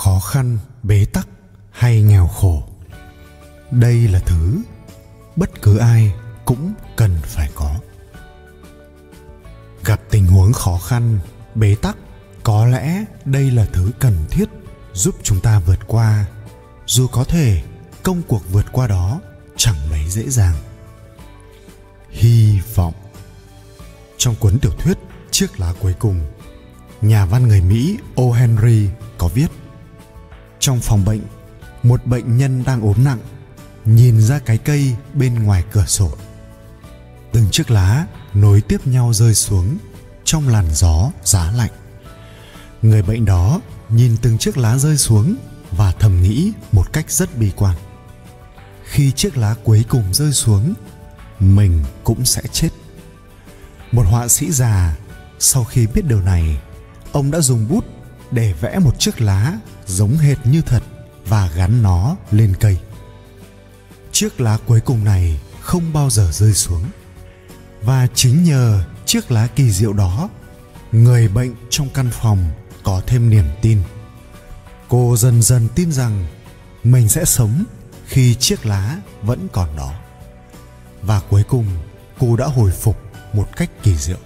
khó khăn, bế tắc hay nghèo khổ. Đây là thứ bất cứ ai cũng cần phải có. Gặp tình huống khó khăn, bế tắc, có lẽ đây là thứ cần thiết giúp chúng ta vượt qua. Dù có thể, công cuộc vượt qua đó chẳng mấy dễ dàng. Hy vọng. Trong cuốn tiểu thuyết chiếc lá cuối cùng, nhà văn người mỹ o. Henry có viết trong phòng bệnh, một bệnh nhân đang ốm nặng, nhìn ra cái cây bên ngoài cửa sổ. Từng chiếc lá nối tiếp nhau rơi xuống trong làn gió giá lạnh. Người bệnh đó nhìn từng chiếc lá rơi xuống và thầm nghĩ một cách rất bi quan. Khi chiếc lá cuối cùng rơi xuống, mình cũng sẽ chết. Một họa sĩ già, sau khi biết điều này, ông đã dùng bút để vẽ một chiếc lá giống hệt như thật và gắn nó lên cây. Chiếc lá cuối cùng này không bao giờ rơi xuống. Và chính nhờ chiếc lá kỳ diệu đó, người bệnh trong căn phòng có thêm niềm tin. Cô dần dần tin rằng mình sẽ sống khi chiếc lá vẫn còn đó. Và cuối cùng, cô đã hồi phục một cách kỳ diệu.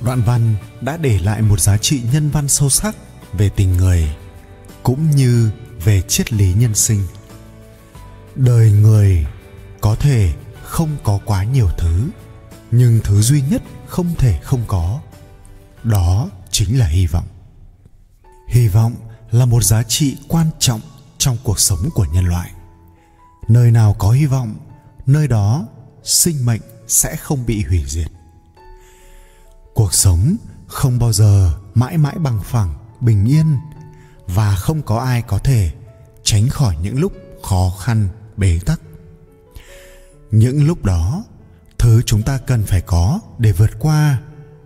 Đoạn văn đã để lại một giá trị nhân văn sâu sắc về tình người, cũng như về triết lý nhân sinh. Đời người có thể không có quá nhiều thứ, nhưng thứ duy nhất không thể không có, đó chính là hy vọng. Hy vọng là một giá trị quan trọng trong cuộc sống của nhân loại. Nơi nào có hy vọng, nơi đó sinh mệnh sẽ không bị hủy diệt. Cuộc sống không bao giờ mãi mãi bằng phẳng bình yên và không có ai có thể tránh khỏi những lúc khó khăn, bế tắc. Những lúc đó, thứ chúng ta cần phải có để vượt qua,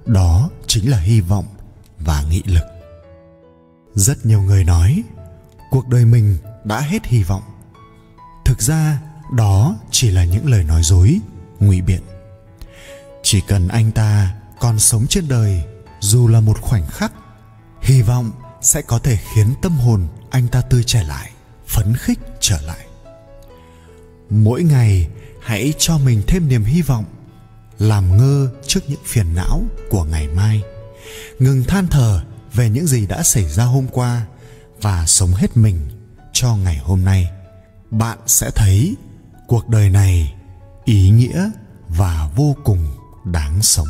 đó chính là hy vọng và nghị lực. Rất nhiều người nói, cuộc đời mình đã hết hy vọng. Thực ra, đó chỉ là những lời nói dối, ngụy biện. Chỉ cần anh ta còn sống trên đời dù là một khoảnh khắc hy vọng sẽ có thể khiến tâm hồn anh ta tươi trẻ lại, phấn khích trở lại. Mỗi ngày, hãy cho mình thêm niềm hy vọng, làm ngơ trước những phiền não của ngày mai. Ngừng than thở về những gì đã xảy ra hôm qua và sống hết mình cho ngày hôm nay. Bạn sẽ thấy cuộc đời này ý nghĩa và vô cùng đáng sống.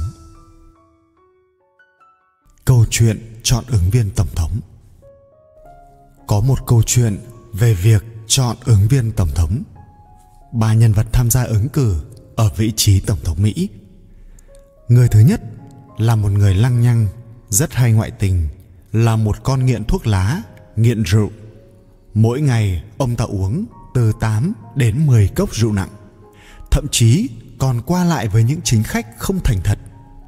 Câu chuyện chọn ứng viên tổng thống. Có một câu chuyện về việc chọn ứng viên tổng thống. Ba nhân vật tham gia ứng cử ở vị trí tổng thống mỹ. Người thứ nhất là một người lăng nhăng, rất hay ngoại tình, là một con nghiện thuốc lá, nghiện rượu. Mỗi ngày, ông ta uống từ 8 đến 10 cốc rượu nặng. Thậm chí còn qua lại với những chính khách không thành thật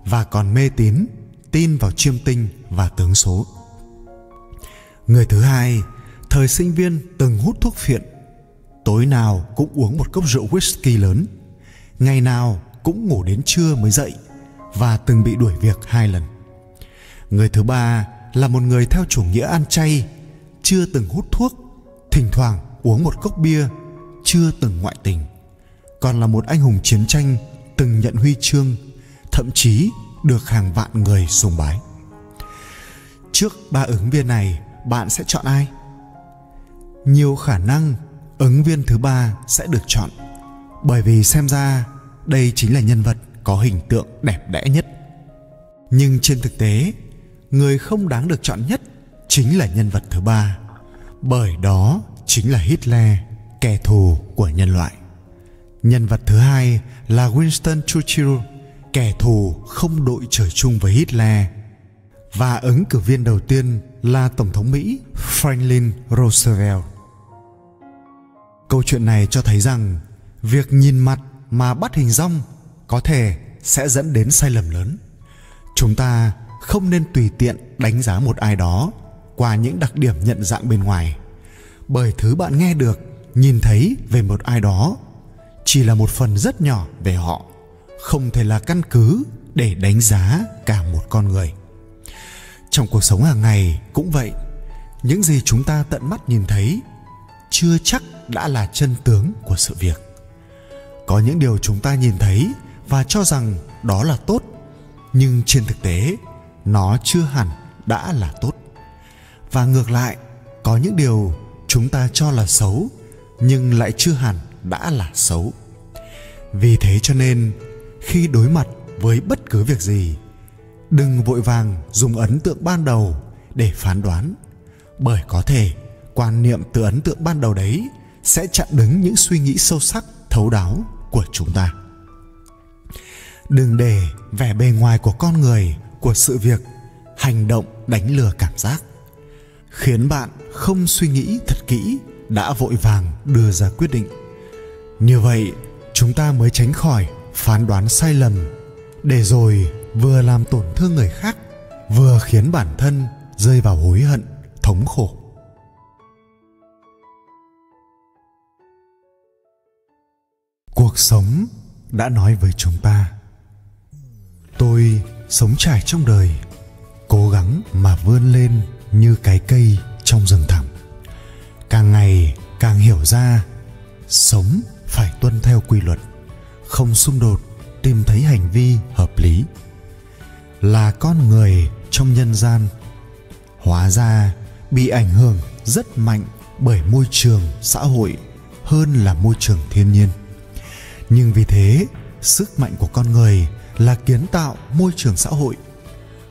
và còn mê tín tin vào chiêm tinh và tướng số. Người thứ hai, thời sinh viên từng hút thuốc phiện. Tối nào cũng uống một cốc rượu whisky lớn. Ngày nào cũng ngủ đến trưa mới dậy và từng bị đuổi việc hai lần. Người thứ ba là một người theo chủ nghĩa ăn chay, chưa từng hút thuốc, thỉnh thoảng uống một cốc bia, chưa từng ngoại tình. Còn là một anh hùng chiến tranh, từng nhận huy chương, thậm chí được hàng vạn người sùng bái. Trước ba ứng viên này, bạn sẽ chọn ai? Nhiều khả năng ứng viên thứ ba sẽ được chọn, bởi vì xem ra đây chính là nhân vật có hình tượng đẹp đẽ nhất. Nhưng trên thực tế, người không đáng được chọn nhất chính là nhân vật thứ ba, bởi đó chính là hitler, kẻ thù của nhân loại. Nhân vật thứ hai là winston churchill kẻ thù không đội trời chung với hitler. Và ứng cử viên đầu tiên là tổng thống mỹ franklin roosevelt. Câu chuyện này cho thấy rằng việc nhìn mặt mà bắt hình rong có thể sẽ dẫn đến sai lầm lớn. Chúng ta không nên tùy tiện đánh giá một ai đó qua những đặc điểm nhận dạng bên ngoài. Bởi thứ bạn nghe được, nhìn thấy về một ai đó chỉ là một phần rất nhỏ về họ không thể là căn cứ để đánh giá cả một con người. Trong cuộc sống hàng ngày cũng vậy, những gì chúng ta tận mắt nhìn thấy chưa chắc đã là chân tướng của sự việc. Có những điều chúng ta nhìn thấy và cho rằng đó là tốt, nhưng trên thực tế, nó chưa hẳn đã là tốt. Và ngược lại, có những điều chúng ta cho là xấu, nhưng lại chưa hẳn đã là xấu. Vì thế cho nên khi đối mặt với bất cứ việc gì. Đừng vội vàng dùng ấn tượng ban đầu để phán đoán, bởi có thể quan niệm từ ấn tượng ban đầu đấy sẽ chặn đứng những suy nghĩ sâu sắc, thấu đáo của chúng ta. Đừng để vẻ bề ngoài của con người, của sự việc hành động đánh lừa cảm giác, khiến bạn không suy nghĩ thật kỹ đã vội vàng đưa ra quyết định. Như vậy, chúng ta mới tránh khỏi phán đoán sai lầm, để rồi vừa làm tổn thương người khác, vừa khiến bản thân rơi vào hối hận, thống khổ. Cuộc sống đã nói với chúng ta, tôi sống trải trong đời, cố gắng mà vươn lên như cái cây trong rừng thẳm. Càng ngày càng hiểu ra, sống phải tuân theo quy luật không xung đột, tìm thấy hành vi hợp lý. Là con người trong nhân gian, hóa ra bị ảnh hưởng rất mạnh bởi môi trường xã hội hơn là môi trường thiên nhiên. Nhưng vì thế, sức mạnh của con người là kiến tạo môi trường xã hội.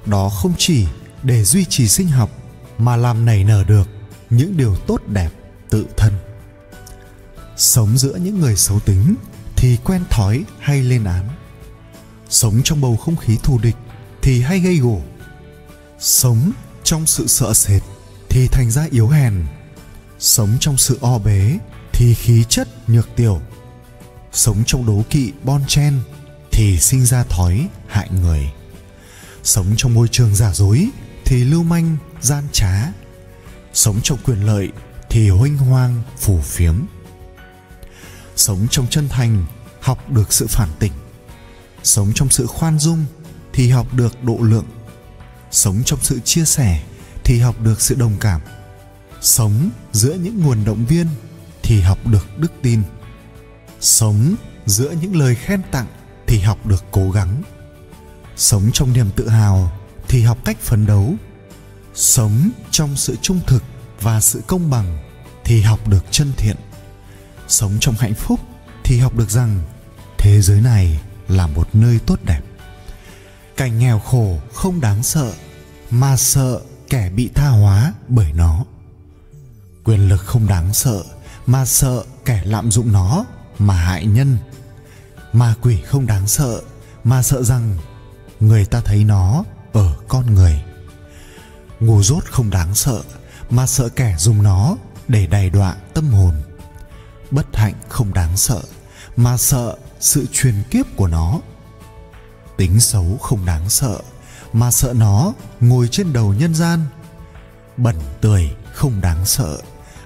Đó không chỉ để duy trì sinh học mà làm nảy nở được những điều tốt đẹp tự thân. Sống giữa những người xấu tính thì quen thói hay lên án. Sống trong bầu không khí thù địch thì hay gây gổ. Sống trong sự sợ sệt thì thành ra yếu hèn. Sống trong sự o bế thì khí chất nhược tiểu. Sống trong đố kỵ bon chen thì sinh ra thói hại người. Sống trong môi trường giả dối thì lưu manh, gian trá. Sống trong quyền lợi thì huynh hoang phủ phiếm sống trong chân thành, học được sự phản tỉnh. Sống trong sự khoan dung thì học được độ lượng. Sống trong sự chia sẻ thì học được sự đồng cảm. Sống giữa những nguồn động viên thì học được đức tin. Sống giữa những lời khen tặng thì học được cố gắng. Sống trong niềm tự hào thì học cách phấn đấu. Sống trong sự trung thực và sự công bằng thì học được chân thiện sống trong hạnh phúc thì học được rằng thế giới này là một nơi tốt đẹp. Cảnh nghèo khổ không đáng sợ mà sợ kẻ bị tha hóa bởi nó. Quyền lực không đáng sợ mà sợ kẻ lạm dụng nó mà hại nhân. Ma quỷ không đáng sợ mà sợ rằng người ta thấy nó ở con người. Ngu dốt không đáng sợ mà sợ kẻ dùng nó để đày đọa tâm hồn bất hạnh không đáng sợ, mà sợ sự truyền kiếp của nó. Tính xấu không đáng sợ, mà sợ nó ngồi trên đầu nhân gian. Bẩn tươi không đáng sợ,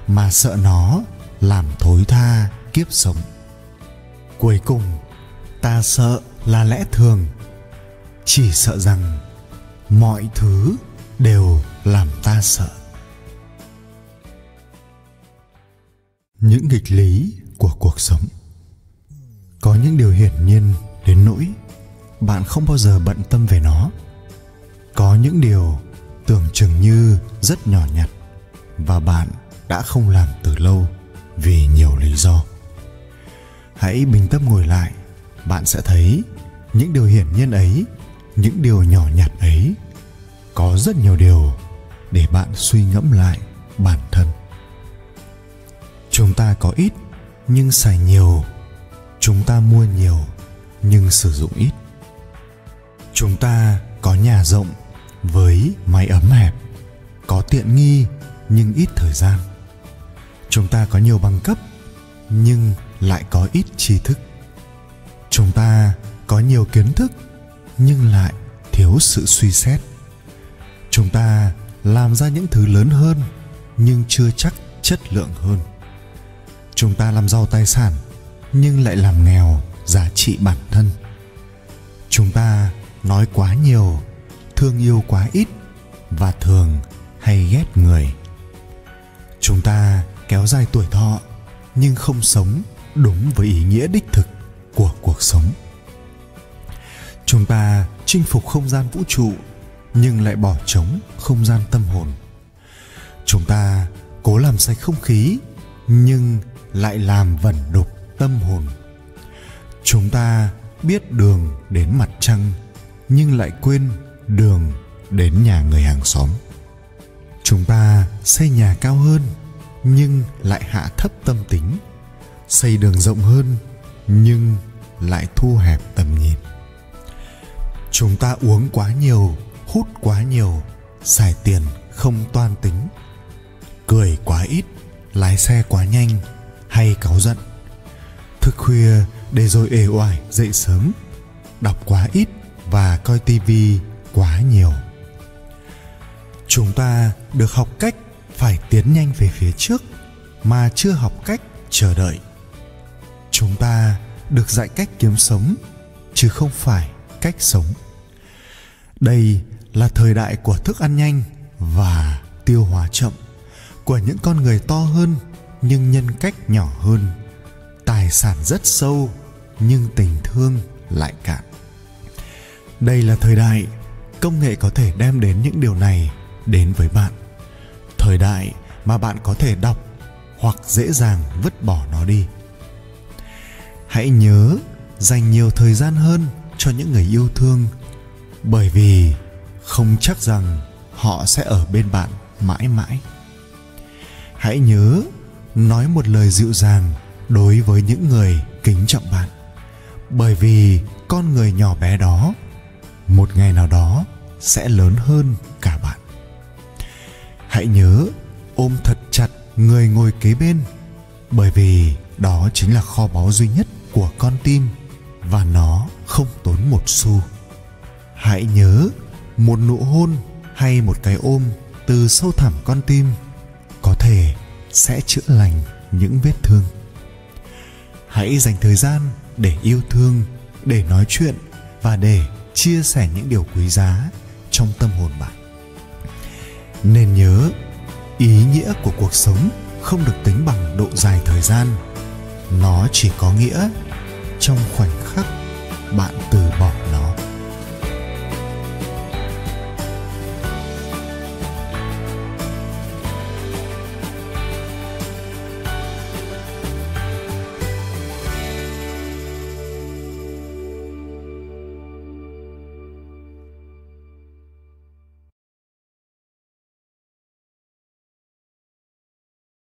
mà sợ nó làm thối tha kiếp sống. Cuối cùng, ta sợ là lẽ thường. Chỉ sợ rằng mọi thứ đều làm ta sợ. Những nghịch lý của cuộc sống. Có những điều hiển nhiên đến nỗi bạn không bao giờ bận tâm về nó. Có những điều tưởng chừng như rất nhỏ nhặt và bạn đã không làm từ lâu vì nhiều lý do. Hãy bình tâm ngồi lại, bạn sẽ thấy những điều hiển nhiên ấy, những điều nhỏ nhặt ấy có rất nhiều điều để bạn suy ngẫm lại bản thân chúng ta có ít, nhưng xài nhiều, chúng ta mua nhiều, nhưng sử dụng ít. Chúng ta có nhà rộng với máy ấm hẹp, có tiện nghi nhưng ít thời gian. Chúng ta có nhiều bằng cấp nhưng lại có ít tri thức. Chúng ta có nhiều kiến thức nhưng lại thiếu sự suy xét. Chúng ta làm ra những thứ lớn hơn nhưng chưa chắc chất lượng hơn chúng ta làm giàu tài sản, nhưng lại làm nghèo, giá trị bản thân. Chúng ta nói quá nhiều, thương yêu quá ít và thường hay ghét người. Chúng ta kéo dài tuổi thọ, nhưng không sống đúng với ý nghĩa đích thực của cuộc sống. Chúng ta chinh phục không gian vũ trụ, nhưng lại bỏ trống không gian tâm hồn. Chúng ta cố làm sạch không khí, nhưng lại làm vẩn đục tâm hồn. Chúng ta biết đường đến mặt trăng, nhưng lại quên đường đến nhà người hàng xóm. Chúng ta xây nhà cao hơn, nhưng lại hạ thấp tâm tính. Xây đường rộng hơn, nhưng lại thu hẹp tầm nhìn. Chúng ta uống quá nhiều, hút quá nhiều, xài tiền không toan tính. Cười quá ít, lái xe quá nhanh hay cáu giận. Thức khuya để rồi ề oải dậy sớm, đọc quá ít và coi tivi quá nhiều. Chúng ta được học cách phải tiến nhanh về phía trước mà chưa học cách chờ đợi. Chúng ta được dạy cách kiếm sống, chứ không phải cách sống. Đây là thời đại của thức ăn nhanh và tiêu hóa chậm của những con người to hơn nhưng nhân cách nhỏ hơn. Tài sản rất sâu, nhưng tình thương lại cạn. Đây là thời đại, công nghệ có thể đem đến những điều này đến với bạn. Thời đại mà bạn có thể đọc hoặc dễ dàng vứt bỏ nó đi. Hãy nhớ dành nhiều thời gian hơn cho những người yêu thương, bởi vì không chắc rằng họ sẽ ở bên bạn mãi mãi. Hãy nhớ nói một lời dịu dàng đối với những người kính trọng bạn. Bởi vì con người nhỏ bé đó, một ngày nào đó sẽ lớn hơn cả bạn. Hãy nhớ ôm thật chặt người ngồi kế bên, bởi vì đó chính là kho báu duy nhất của con tim và nó không tốn một xu. Hãy nhớ một nụ hôn hay một cái ôm từ sâu thẳm con tim có thể sẽ chữa lành những vết thương. Hãy dành thời gian để yêu thương, để nói chuyện và để chia sẻ những điều quý giá trong tâm hồn bạn. Nên nhớ, ý nghĩa của cuộc sống không được tính bằng độ dài thời gian. Nó chỉ có nghĩa trong khoảnh khắc bạn từ bỏ.